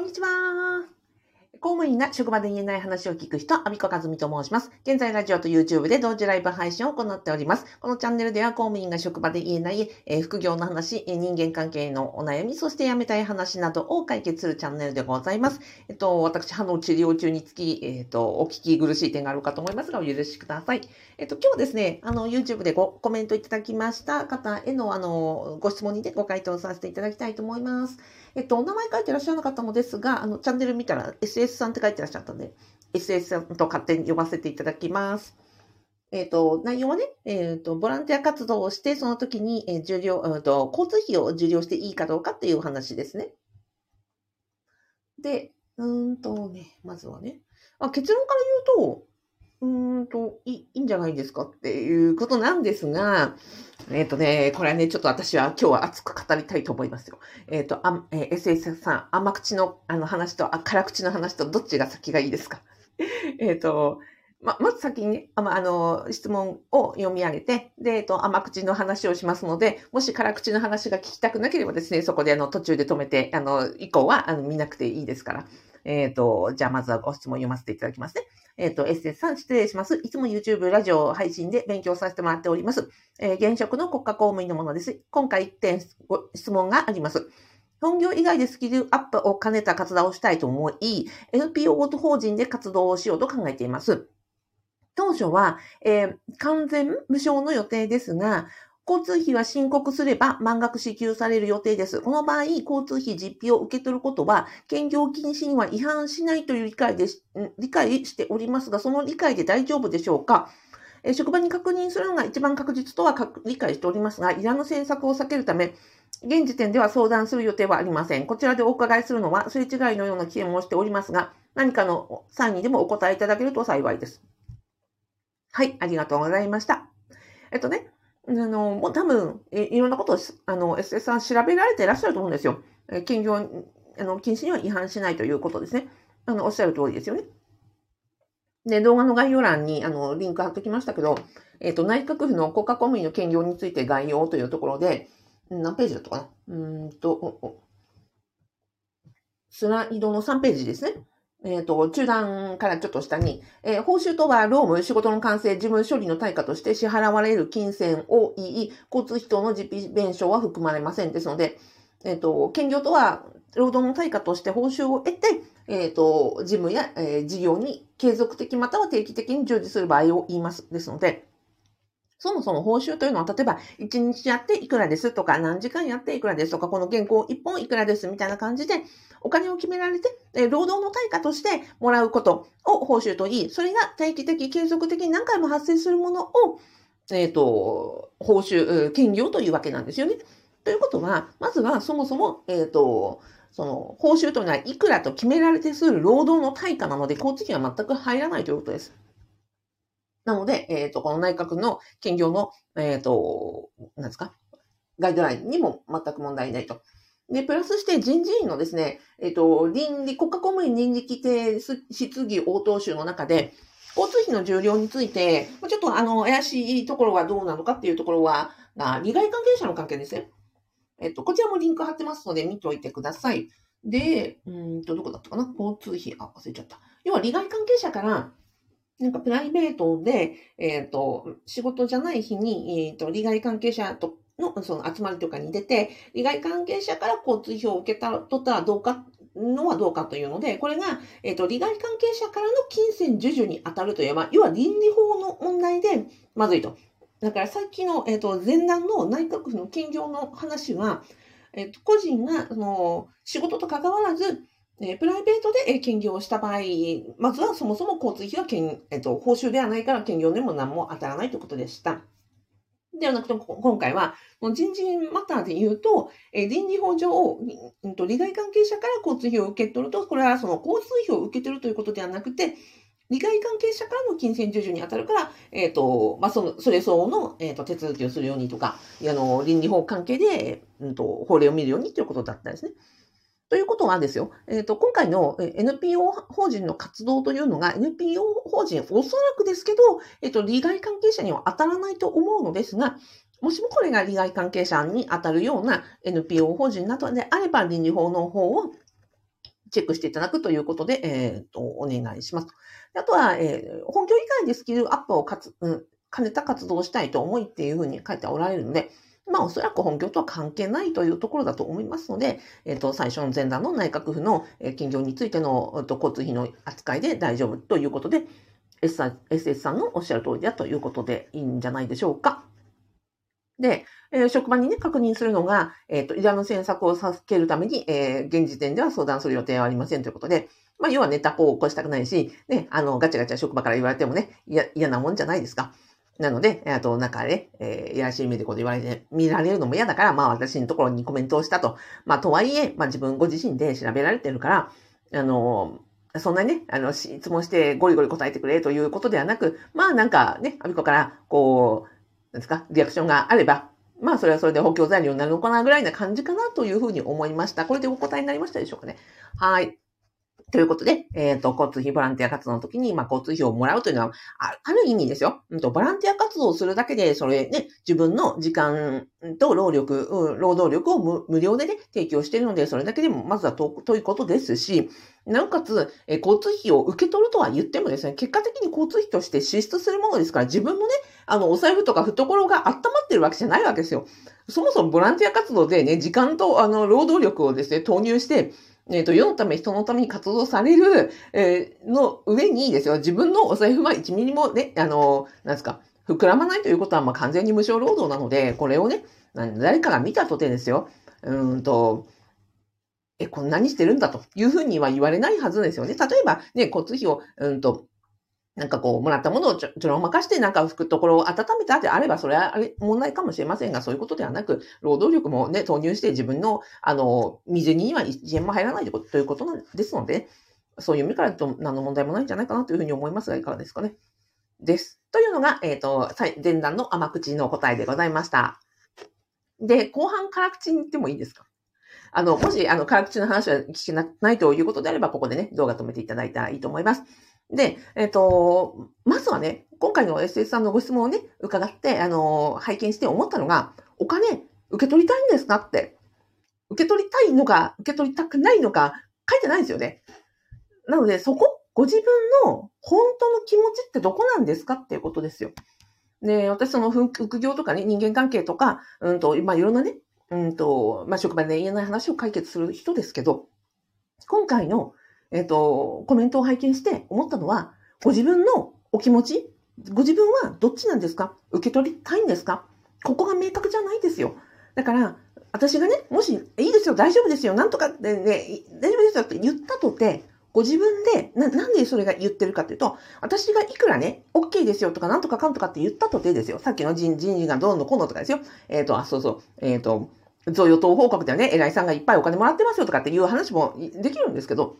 んにちは。公務員が職場で言えない話を聞く人、アビコカズミと申します。現在、ラジオと YouTube で同時ライブ配信を行っております。このチャンネルでは公務員が職場で言えない、えー、副業の話、え、人間関係のお悩み、そして辞めたい話などを解決するチャンネルでございます。えっと、私、歯の治療中につき、えっと、お聞き苦しい点があるかと思いますが、お許しください。えっと、今日ですね、あの、YouTube でごコメントいただきました方への、あの、ご質問にでご回答させていただきたいと思います。えっと、お名前書いてらっしゃらなかったのですが、あの、チャンネル見たら SS さんって書いてらっしゃったんで、SS さんと勝手に呼ばせていただきます。えっ、と、内容はね、えっ、と、ボランティア活動をして、その時に、えー、受領、うんと、交通費を受領していいかどうかっていう話ですね。で、うんとね、まずはね、あ結論から言うと、うんとい、いいんじゃないですかっていうことなんですが、えっ、ー、とね、これはね、ちょっと私は今日は熱く語りたいと思いますよ。えっ、ー、と、あえー、SS さん、甘口のあの話とあ辛口の話とどっちが先がいいですか？えっと、ま、まず先にね、ああの、質問を読み上げて、で、えっと、甘口の話をしますので、もし辛口の話が聞きたくなければですね、そこであの、途中で止めて、あの、以降は、あの、見なくていいですから。えっ、と、じゃあまずはご質問読ませていただきますね。えっ、ー、と、エッセンさん、失礼します。いつも YouTube、ラジオ配信で勉強させてもらっております。えー、現職の国家公務員のものです。今回1点質問があります。本業以外でスキルアップを兼ねた活動をしたいと思い、NPO 法人で活動をしようと考えています。当初は、えー、完全無償の予定ですが、交通費は申告すれば満額支給される予定です。この場合、交通費実費を受け取ることは、兼業禁止には違反しないという理解で理解しておりますが、その理解で大丈夫でしょうか？え職場に確認するのが一番確実とは理解しておりますが、いらぬ詮索を避けるため、現時点では相談する予定はありません。こちらでお伺いするのは、すれ違いのような気もしておりますが、何かの際にでもお答えいただけると幸いです。はい、ありがとうございました。えっとね、あの、もう多分、いろんなことを、あの、SS さん調べられていらっしゃると思うんですよ。え兼業、あの、禁止には違反しないということですね。あの、おっしゃる通りですよね。で、動画の概要欄に、あの、リンク貼ってきましたけど、えっ、ー、と、内閣府の国家公務員の兼業について概要というところで、何ページだったかなうんと、スライドの3ページですね。えっ、ー、と、中段からちょっと下に、えー、報酬とは、労務、仕事の完成、事務処理の対価として支払われる金銭を言い、交通費等の実費弁償は含まれませんですので、えっ、ー、と、兼業とは、労働の対価として報酬を得て、えっ、と、事務や、え事業に継続的または定期的に従事する場合を言います。ですので、そもそも報酬というのは、例えば、1日やっていくらですとか、何時間やっていくらですとか、この原稿1本いくらですみたいな感じで、お金を決められて、労働の対価としてもらうことを報酬といい、それが定期的、継続的に何回も発生するものを、えっ、ー、と、報酬、兼業というわけなんですよね。ということは、まずはそもそも、えっ、ー、と、その、報酬というのはいくらと決められてする労働の対価なので、交通費は全く入らないということです。なので、えっ、ー、と、この内閣の兼業の、えっ、ー、と、なんですか、ガイドラインにも全く問題ないと。で、プラスして人事院のですね、えっ、ー、と、倫理、国家公務員倫理規定質疑応答集の中で、交通費の重量について、ちょっとあの、怪しいところはどうなのかっていうところは、利害関係者の関係ですね。えっと、こちらもリンク貼ってますので見ておいてください。で、うんと、どこだったかな？交通費、あ、忘れちゃった。要は利害関係者から、なんかプライベートで、えっ、ー、と、仕事じゃない日に、えっ、ー、と、利害関係者とのその集まりとかに出て、利害関係者から交通費を受けた、取ったらどうか、のはどうかというので、これが、えっ、ー、と、利害関係者からの金銭授受に当たるといえば、要は倫理法の問題でまずいと。だからさっきの、えっ、と、前段の内閣府の兼業の話は、えっ、と、個人が、その、仕事と関わらず、えプライベートで兼業をした場合、まずはそもそも交通費は兼、えっと、報酬ではないから兼業でも何も当たらないということでした。ではなくて、今回は、人事マターで言うと、え倫理法上、うんと、利害関係者から交通費を受け取ると、これはその交通費を受け取るということではなくて、利害関係者からの金銭授受に当たるから、えっ、ー、と、まあ、その、それ相応の、えっ、ー、と、手続きをするようにとか、あの、倫理法関係で、うんと、法令を見るようにということだったんですね。ということはですよ、えっ、ー、と、今回の NPO 法人の活動というのが、NPO 法人、おそらくですけど、えっ、ー、と、利害関係者には当たらないと思うのですが、もしもこれが利害関係者に当たるような NPO 法人などであれば、倫理法の方をチェックしていただくということで、えっ、と、お願いします。あとは、えー、本業以外でスキルアップをかつ、うん、兼ねた活動をしたいと思いっていうふうに書いておられるので、まあ、おそらく本業とは関係ないというところだと思いますので、えっ、と、最初の前段の内閣府の金業についての、えっと、交通費の扱いで大丈夫ということで、SS さんのおっしゃる通りだということでいいんじゃないでしょうか。で、えー、職場にね、確認するのが、えっ、ー、と、依頼の詮索を避けるために、えー、現時点では相談する予定はありませんということで、まあ、要はネタを起こしたくないし、ね、あの、ガチャガチャ職場から言われてもね、嫌なもんじゃないですか。なので、あと、なんかね、えー、いやらしい目でこと言われて、見られるのも嫌だから、まあ私のところにコメントをしたと。まあとはいえ、まあ自分ご自身で調べられてるから、あのそんなにね、あの、質問してゴリゴリ答えてくれということではなく、まあなんかね、アビコから、こう、なんですか、リアクションがあれば、まあそれはそれで補強材料になるのかなぐらいな感じかなというふうに思いました。これでお答えになりましたでしょうかね。はい。ということで、えっ、ー、と、交通費ボランティア活動の時に、まあ、交通費をもらうというのは、あある意味ですよ。うんと、ボランティア活動をするだけで、それね、自分の時間と労力、うん、労働力を無料でね、提供しているので、それだけでも、まずはと、ということですし、なおかつ、えー、交通費を受け取るとは言ってもですね、結果的に交通費として支出するものですから、自分のね、あの、お財布とか懐が温まってるわけじゃないわけですよ。そもそもボランティア活動でね、時間と、あの、労働力をですね、投入して、えっ、ー、と、世のため、人のために活動される、えー、の上にですよ、自分のお財布は1ミリもね、あの、なんですか、膨らまないということは、まあ、完全に無償労働なので、これをね、誰かが見たとてですよ、うんと、え、こんなにしてるんだというふうには言われないはずですよね。例えば、ね、交通費を、うんと、なんかこう、もらったものをちょ、ちょろまかして、なんか拭くところを温めたであれば、それはあれ、問題かもしれませんが、そういうことではなく、労働力もね、投入して自分の、あの、水には1円も入らないということですので、そういう意味からと何の問題もないんじゃないかなというふうに思いますが、いかがですかね。です。というのが、えっ、ー、と、前段の甘口の答えでございました。で、後半辛口に言ってもいいですか？あの、もし、あの、辛口の話は聞けないということであれば、ここでね、動画止めていただいたらいいと思います。で、えっ、ー、と、まずはね、今回の SS さんのご質問をね、伺って、あの、拝見して思ったのが、お金受け取りたいんですかって。受け取りたいのか、受け取りたくないのか、書いてないんですよね。なので、そこ、ご自分の本当の気持ちってどこなんですかっていうことですよ。で、私その副業とかね、人間関係とか、うんと、まあいろんなね、うんと、まあ職場で言えない話を解決する人ですけど、今回のえっ、ー、と、コメントを拝見して思ったのは、ご自分のお気持ち、ご自分はどっちなんですか？受け取りたいんですか？ここが明確じゃないですよ。だから、私がね、もし、いいですよ、大丈夫ですよ、なんとかってね、大丈夫ですよって言ったとて、ご自分で、な、なんでそれが言ってるかっていうと、私がいくらね、OK ですよとか、なんとかかんとかって言ったとてですよ。さっきの人人事がどうのこうのとかですよ。えっ、ー、と、あ、そうそう、えっ、ー、と、贈与等報告ではね、偉いさんがいっぱいお金もらってますよとかっていう話もできるんですけど、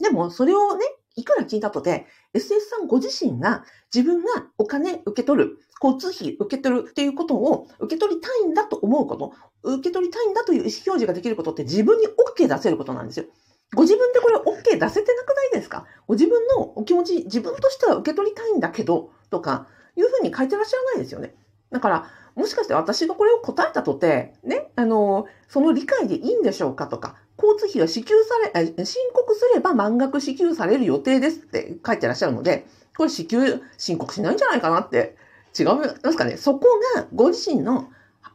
でも、それをね、いくら聞いたとて、SS さんご自身が自分がお金受け取る、交通費受け取るっていうことを受け取りたいんだと思うこと、受け取りたいんだという意思表示ができることって自分に OK 出せることなんですよ。ご自分でこれ OK 出せてなくないですか？ご自分のお気持ち、自分としては受け取りたいんだけど、とか、いうふうに書いてらっしゃらないですよね。だから、もしかして私がこれを答えたとて、ね、あの、その理解でいいんでしょうかとか、交通費は支給され、申告すれば満額支給される予定ですって書いてらっしゃるので、これ支給、申告しないんじゃないかなって、違いますかね？そこがご自身の、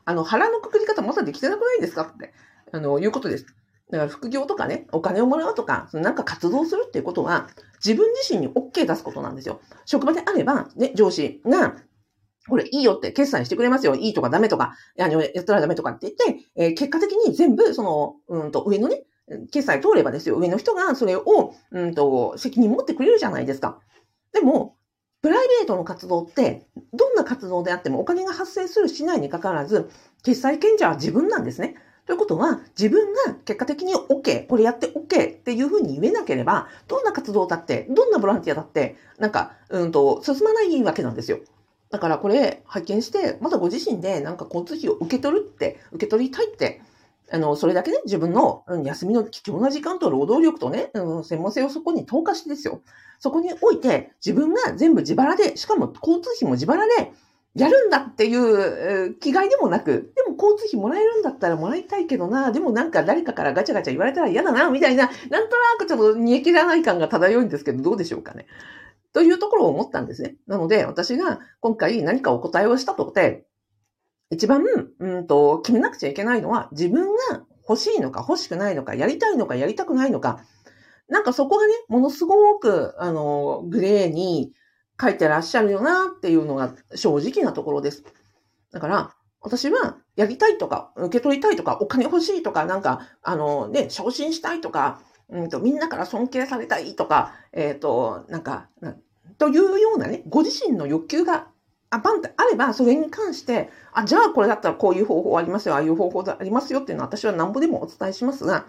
あの、腹のくくり方まだできてなくないんですかって、あの、いうことです。だから副業とかね、お金をもらうとか、なんか活動するっていうことは、自分自身に OK 出すことなんですよ。職場であれば、ね、上司が、これいいよって決済してくれますよ。いいとかダメとか、やったらダメとかって言って、えー、結果的に全部、その、うんと、上のね、決済通ればですよ。上の人がそれを、うんと、責任持ってくれるじゃないですか。でも、プライベートの活動って、どんな活動であってもお金が発生するしないにかかわらず、決済権者は自分なんですね。ということは、自分が結果的に OK、これやって OK っていうふうに言えなければ、どんな活動だって、どんなボランティアだって、なんか、うんと、進まないわけなんですよ。だからこれ拝見して、まだご自身でなんか交通費を受け取るって、受け取りたいって、あの、それだけね、自分の、休みの貴重な時間と労働力とね、うん、専門性をそこに投下してですよ。そこにおいて、自分が全部自腹で、しかも交通費も自腹で、やるんだっていう気概でもなく、でも交通費もらえるんだったらもらいたいけどな、でもなんか誰かからガチャガチャ言われたら嫌だな、みたいな、なんとなくちょっと煮え切らない感が漂うんですけど、どうでしょうかね。というところを思ったんですね。なので、私が今回何かお答えをしたとて、一番、うんと、決めなくちゃいけないのは、自分が欲しいのか欲しくないのか、やりたいのかやりたくないのか、なんかそこがね、ものすごく、あの、グレーに書いてらっしゃるよなっていうのが正直なところです。だから、私はやりたいとか、受け取りたいとか、お金欲しいとか、なんか、あのね、昇進したいとか、うんと、みんなから尊敬されたいとか、えっ、ー、と、なんか、というようなね、ご自身の欲求があバンってあれば、それに関して、あ、じゃあこれだったらこういう方法ありますよ、ああいう方法ありますよっていうのは私は何ぼでもお伝えしますが、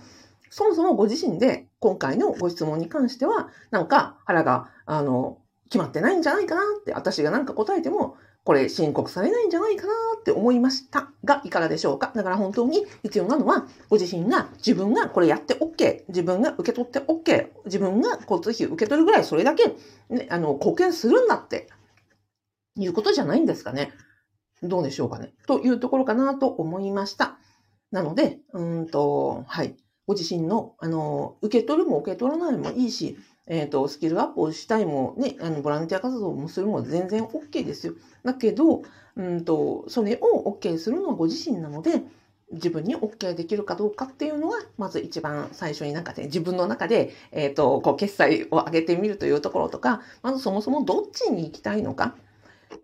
そもそもご自身で今回のご質問に関しては、なんか腹が、あの、決まってないんじゃないかなって、私がなんか答えても、これ申告されないんじゃないかなって思いましたが、いかがでしょうか？だから本当に必要なのは、ご自身が自分がこれやって OK、自分が受け取って OK、自分が交通費受け取るぐらいそれだけ、ね、あの、貢献するんだっていうことじゃないんですかね。どうでしょうかね。というところかなと思いました。なので、うんと、はい。ご自身の、あの、受け取るも受け取らないもいいし、えっ、ー、と、スキルアップをしたいもね、あの、ボランティア活動もするも全然 OK ですよ。だけど、うんと、それを OK するのはご自身なので、自分に OK できるかどうかっていうのが、まず一番最初になんかで、自分の中で、えっ、ー、と、こう、決済を上げてみるというところとか、まずそもそもどっちに行きたいのか、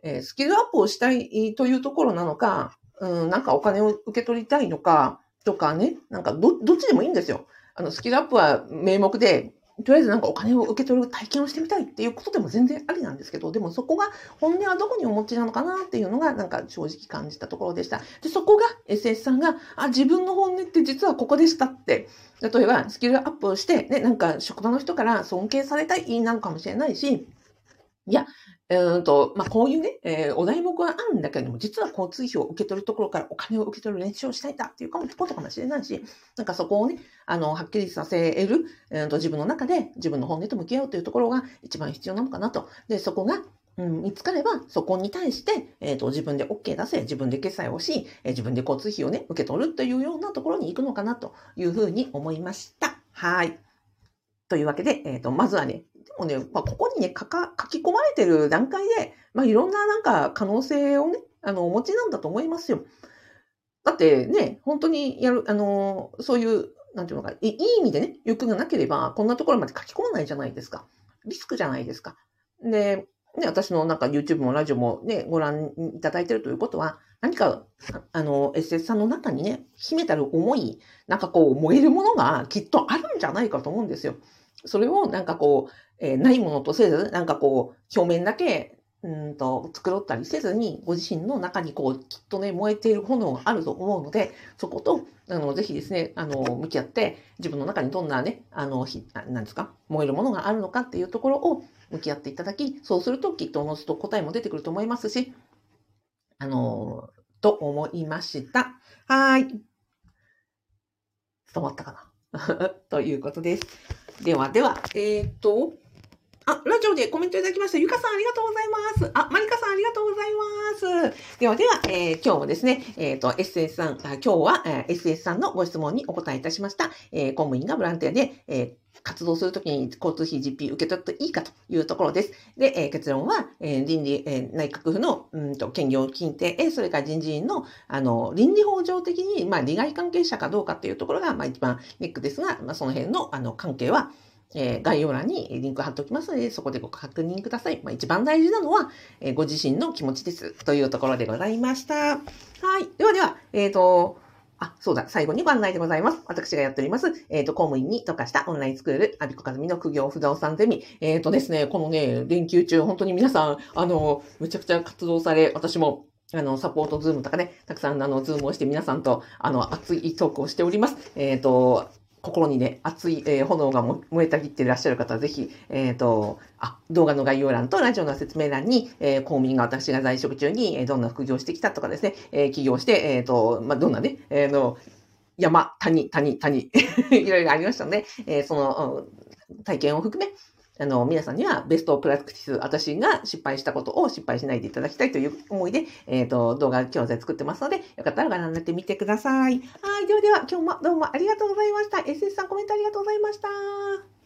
えー、スキルアップをしたいというところなのか、うん、なんかお金を受け取りたいのか、とかね、なんかど、どっちでもいいんですよ。あの、スキルアップは名目で、とりあえずなんかお金を受け取る体験をしてみたいっていうことでも全然ありなんですけど、でもそこが本音はどこにお持ちなのかなっていうのがなんか正直感じたところでした。で、そこが SS さんが、あ、自分の本音って実はここでしたって、例えばスキルアップをして、ね、なんか職場の人から尊敬されたいなのかもしれないし、いや、うんと、まあ、こういうね、えー、お題目はあるんだけども、実は交通費を受け取るところからお金を受け取る練習をしたいだっていうかもことかもしれないし、なんかそこをね、あの、はっきりさせる、えー、と自分の中で自分の本音と向き合うというところが一番必要なのかなと。で、そこが、うん、見つかれば、そこに対して、えっ、ー、と、自分で OK 出せ、自分で決済をし、えー、自分で交通費をね、受け取るというようなところに行くのかなというふうに思いました。はい。というわけで、えっ、ー、と、まずはね、もね、まあ、ここにね、書か、書き込まれてる段階で、まあ、いろんななんか可能性をね、あの、お持ちなんだと思いますよ。だってね、本当にやる、あの、そういう、なんていうのか、いい意味でね、欲がなければ、こんなところまで書き込まないじゃないですか。リスクじゃないですか。で、ね、私のなんか YouTube もラジオもね、ご覧いただいてるということは、何か、あの、SS さんの中にね、秘めたる思い、なんかこう、燃えるものがきっとあるんじゃないかと思うんですよ。それをなんかこう、えー、ないものとせず、なんかこう、表面だけ、うんと、繕ったりせずに、ご自身の中にこう、きっとね、燃えている炎があると思うので、そこと、あの、ぜひですね、あの、向き合って、自分の中にどんなね、あの、ひ、なんですか、燃えるものがあるのかっていうところを向き合っていただき、そうするときっとおのずと答えも出てくると思いますし、あの、と思いました。はい。伝わったかな？ということです。ではでは、えっ、ー、と、あ、ラジオでコメントいただきました。ゆかさんありがとうございます。あ、まりかさんありがとうございます。ではでは、えー、今日もですね、えっ、ー、と、SS さん、今日は、えー、SS さんのご質問にお答えいたしました。えー、公務員がボランティアで、えー活動するときに交通費実費受け取っていいかというところです。で、えー、結論は、えー、倫理、えー、内閣府の、うんと、兼業金定、え、それから人事院の、あの、倫理法上的に、まあ、利害関係者かどうかっていうところが、まあ、一番ネックですが、まあ、その辺の、あの、関係は、えー、概要欄にリンク貼っておきますので、そこでご確認ください。まあ、一番大事なのは、えー、ご自身の気持ちです。というところでございました。はい。ではでは、えっ、ー、と、あ、そうだ、最後にご案内でございます。私がやっております、えっ、ー、と、公務員に特化したオンラインスクール、アビコカズミの副業不動産ゼミ。えっ、ー、とですね、このね、連休中、本当に皆さん、あの、むちゃくちゃ活動され、私もあの、サポート Zoom とかね、たくさんあの、 Zoom をして皆さんと、あの、熱いトークをしております。えっ、ー、と、心にね、熱い、えー、炎が燃えたぎっていらっしゃる方は、ぜひ、えっ、ー、と、あ、動画の概要欄とラジオの説明欄に、えー、公民が私が在職中に、え、どんな副業してきたとかですね、え、起業して、えっ、と、まあ、どんなね、え、の、山、谷、谷、谷、いろいろありましたので、え、その、体験を含め、あの、皆さんにはベストプラクティス、私が失敗したことを失敗しないでいただきたいという思いで、えっ、ー、と、動画教材作ってますので、よかったらご覧になってみてください。はい。ではでは、今日もどうもありがとうございました。SS さんコメントありがとうございました。